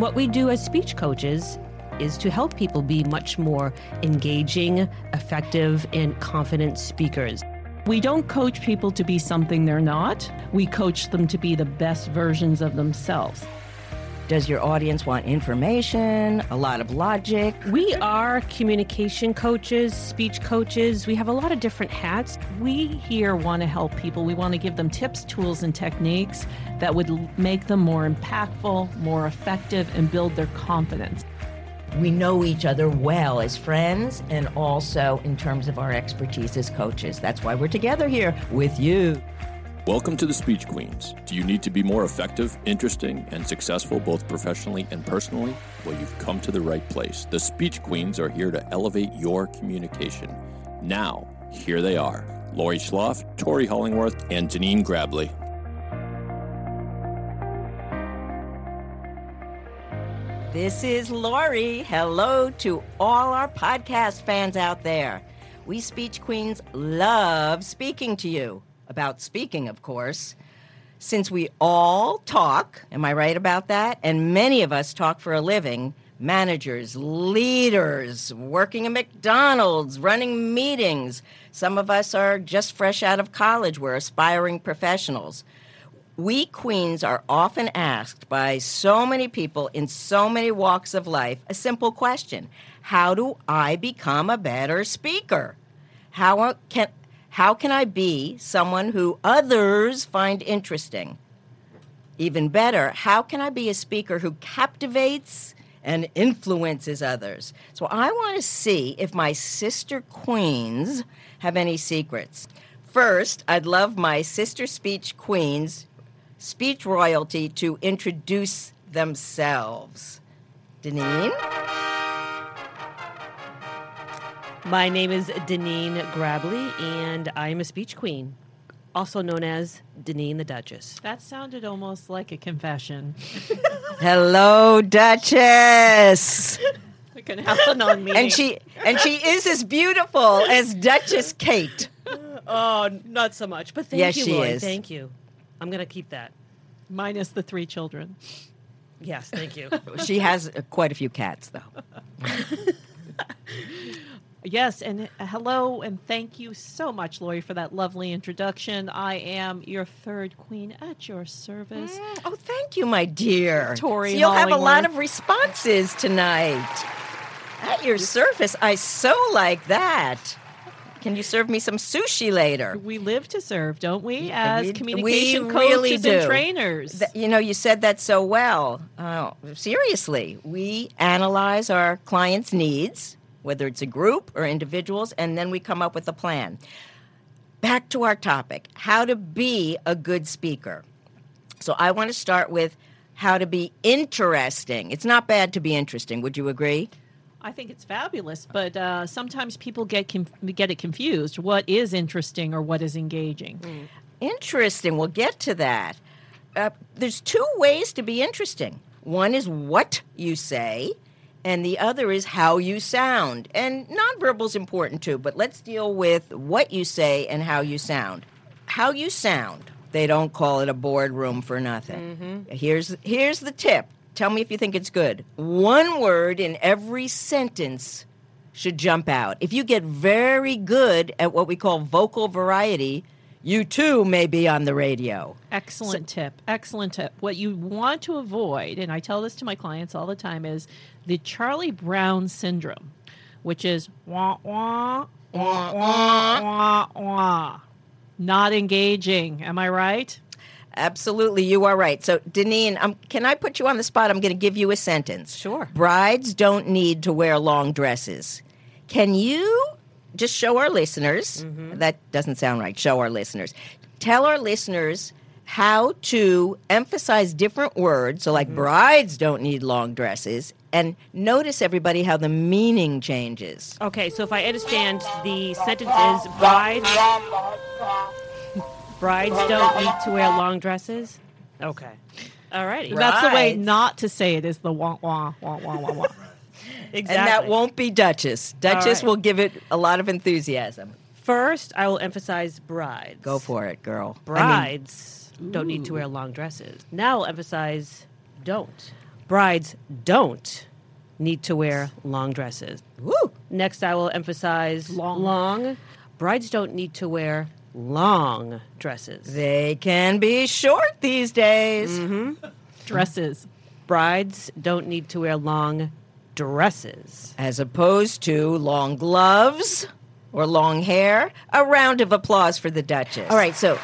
What we do as speech coaches is to help people be much more engaging, effective, and confident speakers. We don't coach people to be something they're not. We coach them to be the best versions of themselves. Does your audience want information, a lot of logic? We are communication coaches, speech coaches. We have a lot of different hats. We here want to help people. We want to give them tips, tools, and techniques that would make them more impactful, more effective, and build their confidence. We know each other well as friends and also in terms of our expertise as coaches. That's why we're together here with you. Welcome to the Speech Queens. Do you need to be more effective, interesting, and successful both professionally and personally? Well, you've come to the right place. The Speech Queens are here to elevate your communication. Now, here they are Laurie Schloff, Tori Hollingworth, and Dinneen Grably. This is Laurie. Hello to all our podcast fans out there. We Speech Queens love speaking to you about speaking, of course. Since we all talk, am I right about that? And many of us talk for a living managers, leaders, working at McDonald's, running meetings. Some of us are just fresh out of college, we're aspiring professionals. We queens are often asked by so many people in so many walks of life a simple question How do I become a better speaker? How can, how can I be someone who others find interesting? Even better, how can I be a speaker who captivates and influences others? So I want to see if my sister queens have any secrets. First, I'd love my sister speech queens, speech royalty, to introduce themselves. Dinneen? My name is Dinneen Grably, and I'm a speech queen, also known as Dinneen the Duchess. That sounded almost like a confession. Hello, Duchess. like an Al-Anon meeting. and she and she is as beautiful as Duchess Kate. Oh, not so much, but thank Yes, you, she Lloyd. is. Thank you. I'm gonna keep that. Minus the three children. Yes, thank you. She has uh, quite a few cats, though. Yes, and uh, hello, and thank you so much, Laurie, for that lovely introduction. I am your third queen at your service. Oh, thank you, my dear. Tori So you'll have a lot of responses tonight. At your service, I so like that. Can you serve me some sushi later? We live to serve, don't we? As we- communication we coaches really and trainers. Th- you know, you said that so well. Oh, seriously, we analyze our clients' needs, whether it's a group or individuals, and then we come up with a plan. Back to our topic how to be a good speaker. So, I want to start with how to be interesting. It's not bad to be interesting. Would you agree? I think it's fabulous, but uh, sometimes people get conf- get it confused. What is interesting or what is engaging? Interesting. We'll get to that. Uh, there's two ways to be interesting. One is what you say, and the other is how you sound. And nonverbal is important too, but let's deal with what you say and how you sound. How you sound. They don't call it a boardroom for nothing. Mm-hmm. Here's here's the tip. Tell me if you think it's good. One word in every sentence should jump out. If you get very good at what we call vocal variety, you too may be on the radio. Excellent tip. Excellent tip. What you want to avoid, and I tell this to my clients all the time, is the Charlie Brown syndrome, which is wah wah wah wah wah wah. Not engaging. Am I right? Absolutely, you are right. So, Dinneen, um, can I put you on the spot? I'm going to give you a sentence. Sure. Brides don't need to wear long dresses. Can you just show our listeners? Mm-hmm. That doesn't sound right. Show our listeners. Tell our listeners how to emphasize different words. So, like mm-hmm. brides don't need long dresses. And notice everybody how the meaning changes. Okay, so if I understand, the sentence is brides brides don't need to wear long dresses. Okay, all righty. That's the way not to say it is the wah wah wah wah wah wah. Exactly. And that won't be Duchess. Duchess right. will give it a lot of enthusiasm. First, I will emphasize brides. Go for it, girl. I mean, Brides don't need to wear long dresses. Now I'll emphasize don't. brides don't need to wear long dresses. Woo! Next, I will emphasize Long. long. Brides don't need to wear long dresses. They can be short these days. Mm-hmm. Dresses. Brides don't need to wear long dresses. As opposed to long gloves or long hair. A round of applause for the Duchess. All right, so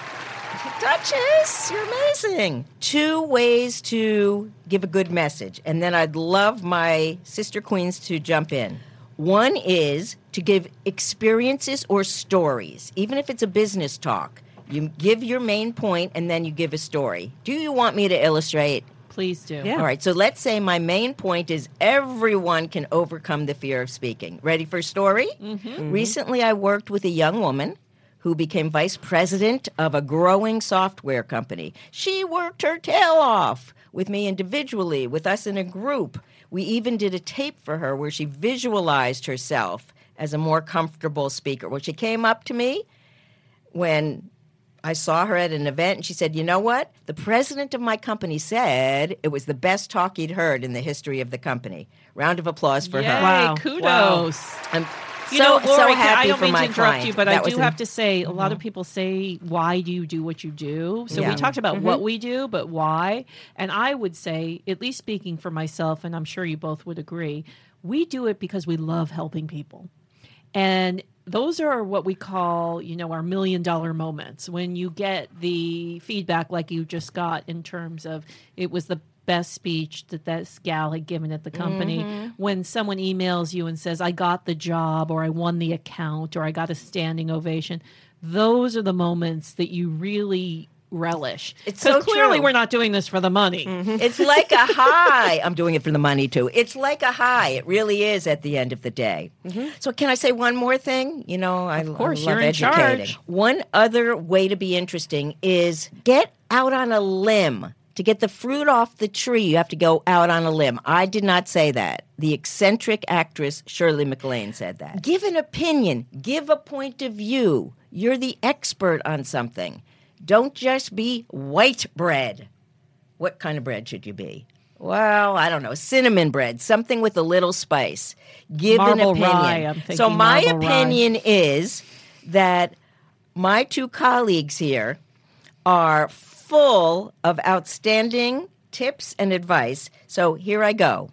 Duchess, you're amazing. Two ways to give a good message, and then I'd love my sister queens to jump in. One is to give experiences or stories, even if it's a business talk. You give your main point and then you give a story. Do you want me to illustrate? Please do. Yeah. All right, so let's say my main point is everyone can overcome the fear of speaking. Ready for a story? Mm-hmm. Recently, I worked with a young woman who became vice president of a growing software company. She worked her tail off with me individually, with us in a group. We even did a tape for her where she visualized herself as a more comfortable speaker. Well, she came up to me when I saw her at an event and she said, You know what? The president of my company said it was the best talk he'd heard in the history of the company. Round of applause for Yay, her. Wow. Kudos. I'm You so, know, so Laurie, happy I don't for mean my to interrupt client. you, but That I do an- have to say a lot of mm-hmm. people say, "Why do you do what you do?" So Yeah. we talked about what mm-hmm. we do, but why? And I would say, at least speaking for myself, and I'm sure you both would agree, we do it because we love helping people, and those are what we call, you know, our million dollar moments when you get the feedback like you just got in terms of it was the best speech that this gal had given at the company. Mm-hmm. When someone emails you and says, I got the job, or I won the account, or I got a standing ovation, those are the moments that you really relish. It's so clearly true. we're not doing this for the money. Mm-hmm. It's like a high. I'm doing it for the money too. It's like a high. It really is at the end of the day. Mm-hmm. So, can I say one more thing? You know, I, Of course, I love you're in educating. charge. One other way to be interesting is get out on a limb. To get the fruit off the tree, you have to go out on a limb. I did not say that. The eccentric actress Shirley MacLaine said that. Give an opinion, give a point of view. You're the expert on something. Don't just be white bread. What kind of bread should you be? Well, I don't know. Cinnamon bread, something with a little spice. Give Marble an opinion. rye, so my marble rye. opinion is that my two colleagues here are full of outstanding tips and advice. So here I go.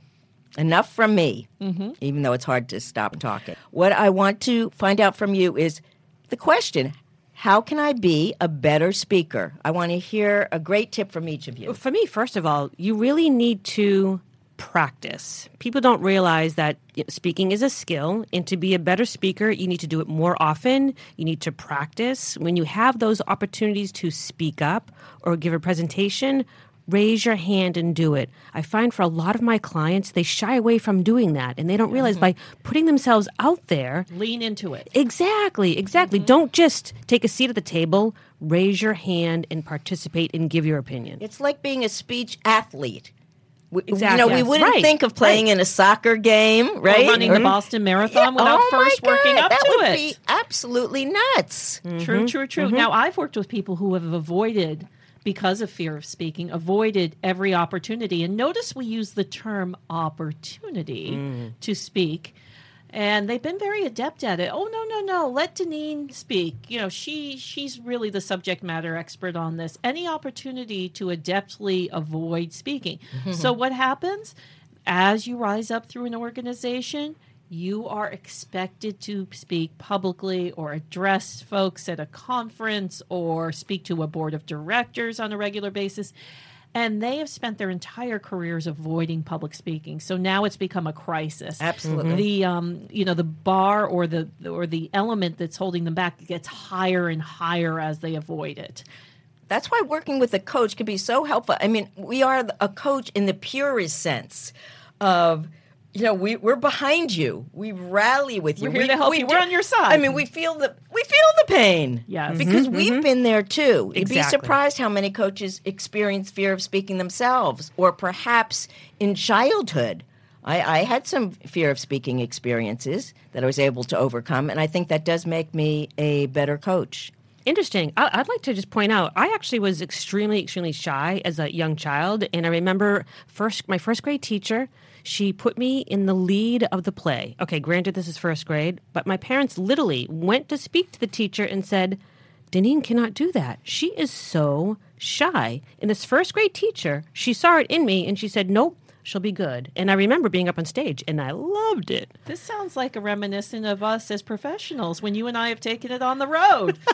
Enough from me, Mm-hmm. even though it's hard to stop talking. What I want to find out from you is the question How can I be a better speaker? I want to hear a great tip from each of you. For me, first of all, you really need to practice. People don't realize that speaking is a skill, and to be a better speaker, you need to do it more often. You need to practice. When you have those opportunities to speak up or give a presentation, raise your hand and do it. I find for a lot of my clients, they shy away from doing that, and they don't realize mm-hmm. by putting themselves out there, Lean into it. Exactly, exactly. Mm-hmm. Don't just take a seat at the table, raise your hand and participate and give your opinion. It's like being a speech athlete. We, Exactly. You know, we wouldn't Right, think of playing in a soccer game, right? Or running the mm-hmm. Boston Marathon oh without oh first my working God, up that to would it. be absolutely nuts. True, true, true. Now, I've worked with people who have avoided, because of fear of speaking, avoided every opportunity. And notice we use the term opportunity mm. to speak. And they've been very adept at it. Oh no, no, no! Let Dinneen speak. You know, she she's really the subject matter expert on this. Any opportunity to adeptly avoid speaking. so what happens as you rise up through an organization? You are expected to speak publicly or address folks at a conference or speak to a board of directors on a regular basis. And they have spent their entire careers avoiding public speaking. So now it's become a crisis. Absolutely. The um, you know, the bar or the or the element that's holding them back gets higher and higher as they avoid it. That's why working with a coach can be so helpful. I mean, we are a coach in the purest sense of, you know, we, we're behind you. We rally with you. We're here We- to help we you. do- We're on your side. I mean, we feel the we feel the pain. Yes. because mm-hmm, we've mm-hmm. been there too. You'd be surprised how many coaches experience fear of speaking themselves, or perhaps in childhood. I, I had some fear of speaking experiences that I was able to overcome, and I think that does make me a better coach. Interesting. I- I'd like to just point out, I actually was extremely, extremely shy as a young child, and I remember first my first grade teacher. She put me in the lead of the play. Okay, granted, this is first grade, but my parents literally went to speak to the teacher and said, Dinneen cannot do that. She is so shy. And this first grade teacher, she saw it in me and she said, Nope, she'll be good. And I remember being up on stage and I loved it. This sounds like a reminiscent of us as professionals when you and I have taken it on the road.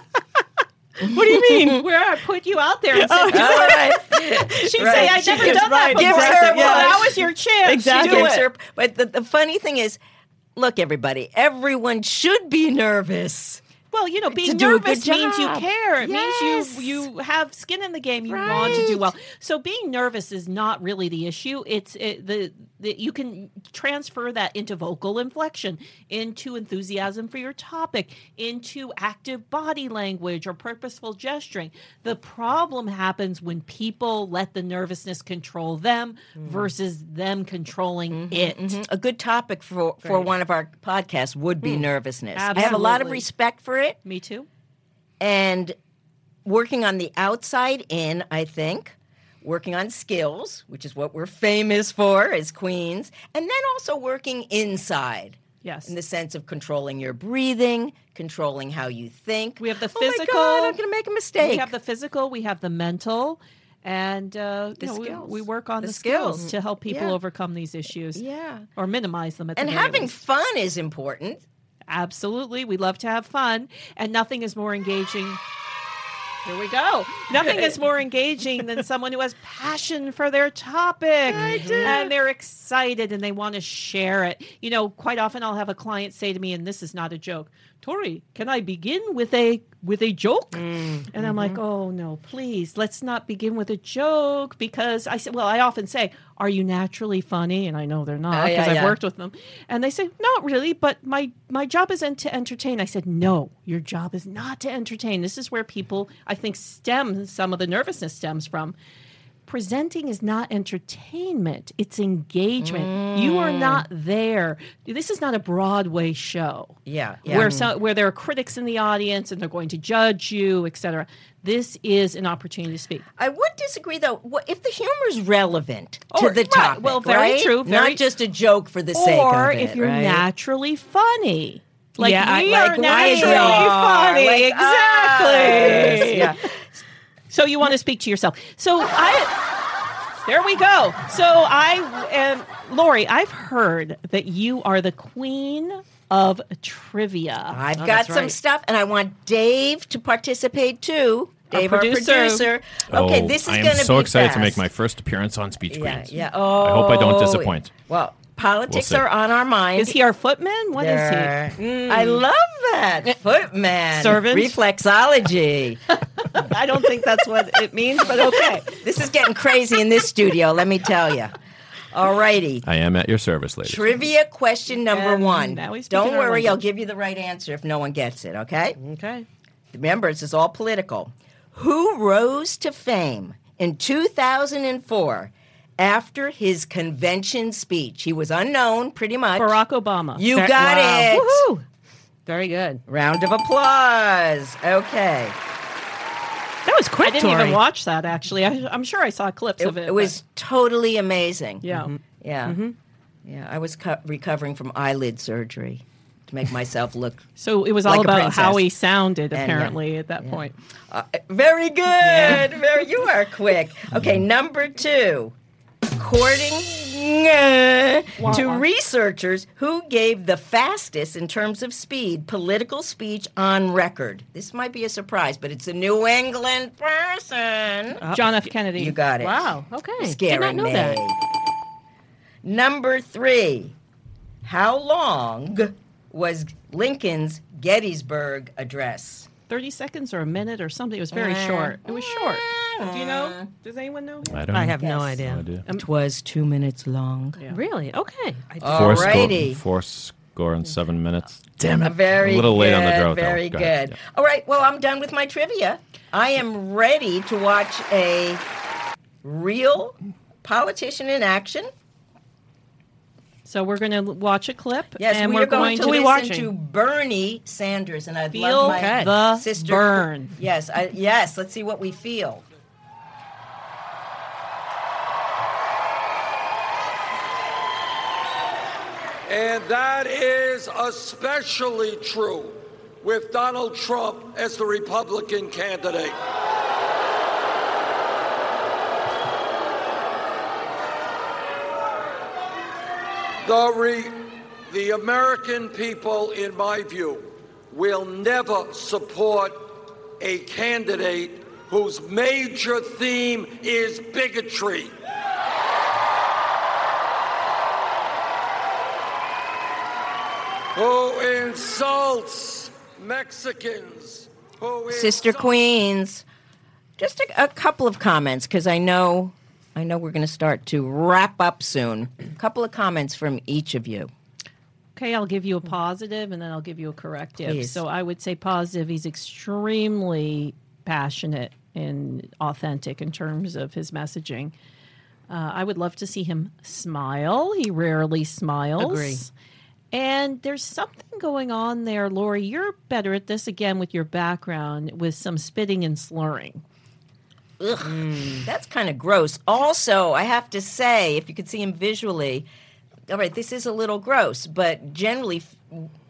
What do you mean? Where I put you out there and said, All right. she'd Right. say, I've She never done right, that before. exactly, I said, well, yeah. that was your chance. Exactly. to Do Gives it. her- but the, the funny thing is, look, everybody, everyone should be nervous. Well, you know, being do a good nervous means you care. It Yes. means you you have skin in the game. You want to do well. So being nervous is not really the issue. It's it, the, the you can transfer that into vocal inflection, into enthusiasm for your topic, into active body language or purposeful gesturing. The problem happens when people let the nervousness control them mm. versus them controlling mm-hmm, it. Mhm. A good topic for, for one of our podcasts would be mm. nervousness. I have a lot of respect for it. Me too. and working on the outside in, I think, working on skills, which is what we're famous for as queens, and then also working inside. Yes. In the sense of controlling your breathing, controlling how you think. We have the Oh my physical- God, I'm going to make a mistake. We have the physical, we have the mental, and uh, The you know, we- skills. We, work on The the, skills. skills. to help people Yeah. overcome these issues. Yeah. Or minimize them at the and very having least. fun is important. Absolutely. We love to have fun, and nothing is more engaging. Here we go. Nothing is more engaging than someone who has passion for their topic and they're excited and they want to share it. You know, quite often I'll have a client say to me, and this is not a joke, Tori, can I begin with a with a joke? Mm. And I'm like, mm-hmm. oh no, please, let's not begin with a joke because I said, well, I often say, are you naturally funny? And I know they're not because yeah, I've yeah. worked with them, and they say, not really, but my my job isn't to entertain. I said, no, your job is not to entertain. This is where people, I think, stem some of the nervousness stems from. Presenting is not entertainment; it's engagement. You are mm. not there. This is not a Broadway show Yeah. yeah. where so, where there are critics in the audience and they're going to judge you, etc. This is an opportunity to speak. I would disagree, though. What- If the humor is relevant Or- to the right, topic, well, very right? true, very- not just a joke for the sake of or if you're right? naturally funny. Like Yeah, I- we like are we naturally are, funny. like exactly. Ah, us. Yeah. So you want to speak to yourself. So I there we go. So I am Laurie, I've heard that you are the queen of trivia. I've Oh, got some right. stuff, and I want Dave to participate too. Dave, our producer. producer. Okay, Oh, this is I am going to so be excited fast. to make my first appearance on Speech Yeah, Queens. yeah. Oh, I hope I don't oh, disappoint. Well, politics We'll are on our mind. is he our footman? What is There. he? Mm. I love that footman Servant? reflexology. I don't think that's what it means, but okay. this is getting crazy in this studio. Let me tell you. All righty. I am at your service, ladies. Trivia question number And one. now he's Don't worry, I'll give you the right answer if no one gets it, okay? Okay. Remember, this is all political. Who rose to fame in 2004 after his convention speech? He was unknown, pretty much. Barack Obama. You Ver- got wow. it. Woohoo! Very good. Round of applause. Okay. That was quick, I didn't Tori. even watch that actually. I, I'm sure I saw clips It, of it. it was totally amazing. but- yeah. Yeah. Yeah. I was co- recovering from eyelid surgery to make myself look So it was all Like a about how he sounded And, uh, apparently at that point. Uh, very good. Very, you are quick. Okay, number two. According uh, to researchers who gave the fastest in terms of speed political speech on record. This might be a surprise, but it's a New England person. John F. Kennedy. You got it. Wow. Okay. Scaring Did not know me. that. Number three. How long was Lincoln's Gettysburg Address? 30 seconds or a minute or something. It was very Uh, short. It was short. Do you know? Mm. Does anyone know? I don't I know. have no Yes. idea. No idea. It was two minutes long. Yeah. Really? Okay. I Four, score, Alrighty. four score and seven minutes. Damn it. Very a little late on the draw. though. Very Go good. ahead. Yeah. All right. Well, I'm done with my trivia. I am ready to watch a real politician in action. So we're going to watch a clip, Yes, and we we're are going, to Who are we listen watching? to Bernie Sanders, and I'd Feel love my the sister. burn. Yes, I, yes. Let's see what we feel. And that is especially true with Donald Trump as the Republican candidate. The, re- the American people, in my view, will never support a candidate whose major theme is bigotry. Insults Mexicans, who Sister insults- Queens. Just a, a couple of comments because I know, I know we're going to start to wrap up soon. A couple of comments from each of you. Okay, I'll give you a positive and then I'll give you a corrective. Please. So I would say positive. He's extremely passionate and authentic in terms of his messaging. Uh, I would love to see him smile. He rarely smiles. Agree. And there's something going on there, Laurie. You're better at this again with your background with some spitting and slurring. That's kind of gross. Also, I have to say, if you could see him visually, all right, this is a little gross, but generally,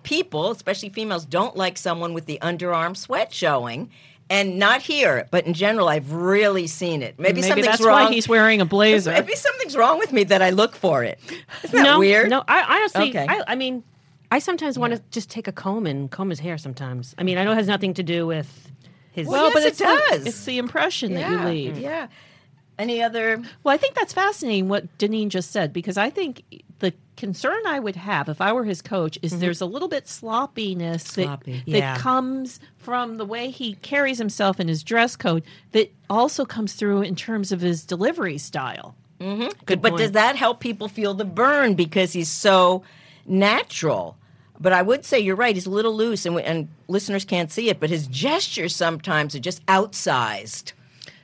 people, especially females, don't like someone with the underarm sweat showing. And not here, but in general, I've really seen it. Maybe, Maybe something's that's wrong. why he's wearing a blazer. Maybe something's wrong with me that I look for it. Isn't that no, weird? No, I honestly, Okay. I, I mean, I sometimes want to just take a comb and comb his hair. Sometimes, I mean, I know it has nothing to do with his. Well, yes, but it it's the- does. it's the impression that you leave. Yeah. Any other? Well, I think that's fascinating what Dinneen just said because I think the concern I would have if I were his coach is mm-hmm. there's a little bit sloppiness that, Sloppy, that yeah. comes from the way he carries himself in his dress code that also comes through in terms of his delivery style. Mm-hmm. Good, but does that help people feel the burn because he's so natural? But I would say you're right. He's a little loose, and, and listeners can't see it. But his gestures sometimes are just outsized.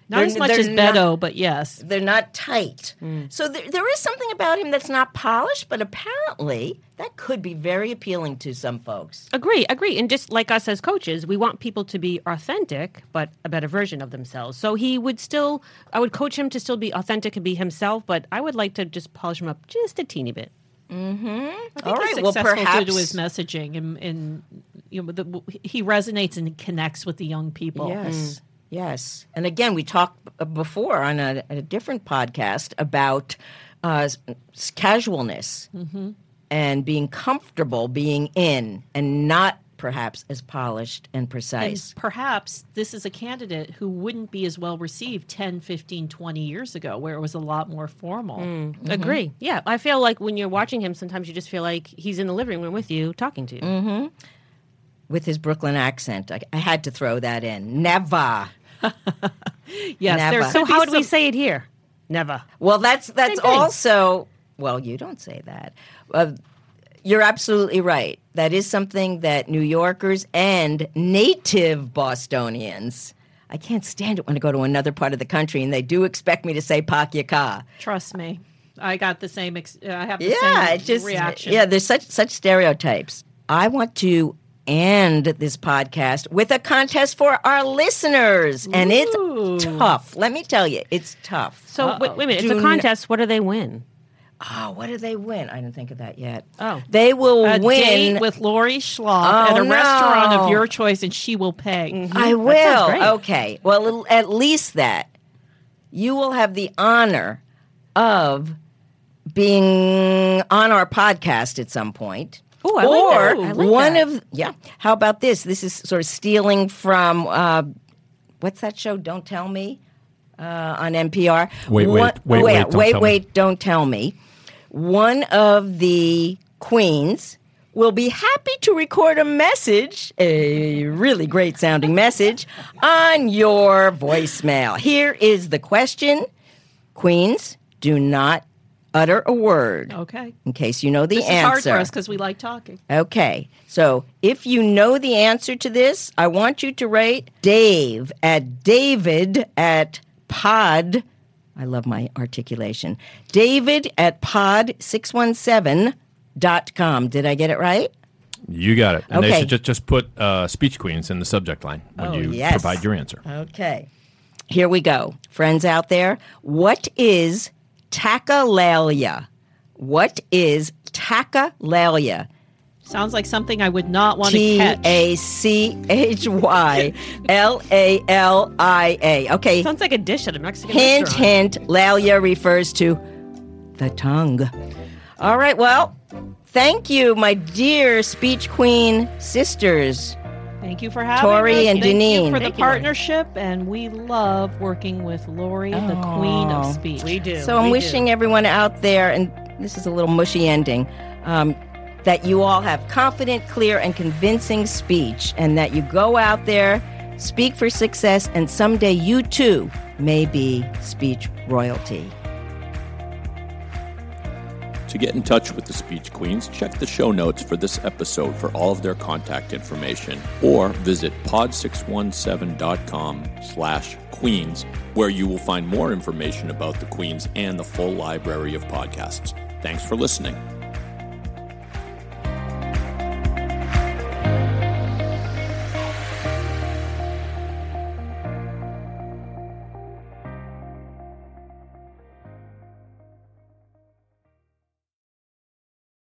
Not They're- as much they're as not- Beto, but yes. They're not tight. So there, there is something about him that's not polished, but apparently that could be very appealing to some folks. Agree, agree. And just like us as coaches, we want people to be authentic, but a better version of themselves. So he would still, I would coach him to still be authentic and be himself, but I would like to just polish him up just a teeny bit. Mm-hmm. I think All he's right, well, successful due perhaps- to his messaging and, and you know the, he resonates and connects with the young people. Yes. Mm. Yes. And again, we talked before on a, a different podcast about uh, s- s- casualness and being comfortable being in and not perhaps as polished and And precise. perhaps this is a candidate who wouldn't be as well received 10, 15, 20 years ago, where it was a lot more formal. Mm. Agree. Yeah, I feel like when you're watching him, sometimes you just feel like he's in the living room with you, talking to you. With his Brooklyn accent. I, I had to throw that in. Never. Yes, Never. there's So how would we say it here? Never. Well, that's that's also well. You don't say that. Uh, you're absolutely right. That is something that New Yorkers and native Bostonians. I can't stand it when I go to another part of the country and they do expect me to say Pakyaka. Trust me, I got the same. Ex- I have the Yeah, same it just reaction. yeah. There's such such stereotypes. I want to end this podcast with a contest for our listeners, and Ooh. it's tough. Let me tell you, it's tough. So wait, wait a minute. Do It's a contest. What do they win? Oh, what do they win? I didn't think of that yet. Oh. they will a win. date with Laurie Schloff Oh, at a restaurant of your choice, and she will pay. I mm-hmm. will. Okay. Well, at least that you will have the honor of being on our podcast at some point. Ooh, I like or that. I like one that. of yeah. How about this? This is sort of stealing from uh, what's that show? Don't tell me uh, on NPR. Wait, wait, One- wait, wait, don't wait, tell wait, don't tell me. One of the queens will be happy to record a message, a really great sounding message, on your voicemail. Here is the question Queens, do not utter a word Okay, in case you know the this answer. is hard for us because we like talking. Okay. So if you know the answer to this, I want you to rate Dave at David at pod. I love my articulation. David at pod 617 com. Did I get it right? You got it. And Okay. they should just, just put uh, Speech Queens in the subject line when Oh, you yes. provide your answer. Okay. Here we go. Friends out there, what is tachylalia? What is tachylalia? Sounds like something I would not want to T catch. A C H Y L A L I A. Okay. Sounds like a dish at a Mexican Hint, restaurant. hint. Lalia refers to the tongue. All right. Well, thank you, my dear speech queen sisters. Thank you for having me. Tori us. and Thank Dinneen. you for Thank the you, partnership, and we love working with Laurie, the queen Oh. of speech. We do. So I'm we wishing do. everyone out there, and this is a little mushy ending, um, that you all have confident, clear, and convincing speech, and that you go out there, speak for success, and someday you too may be speech royalty. To get in touch with the Speech Queens, check the show notes for this episode for all of their contact information, or visit pod617.com slash queens, where you will find more information about the Queens and the full library of podcasts. Thanks for listening.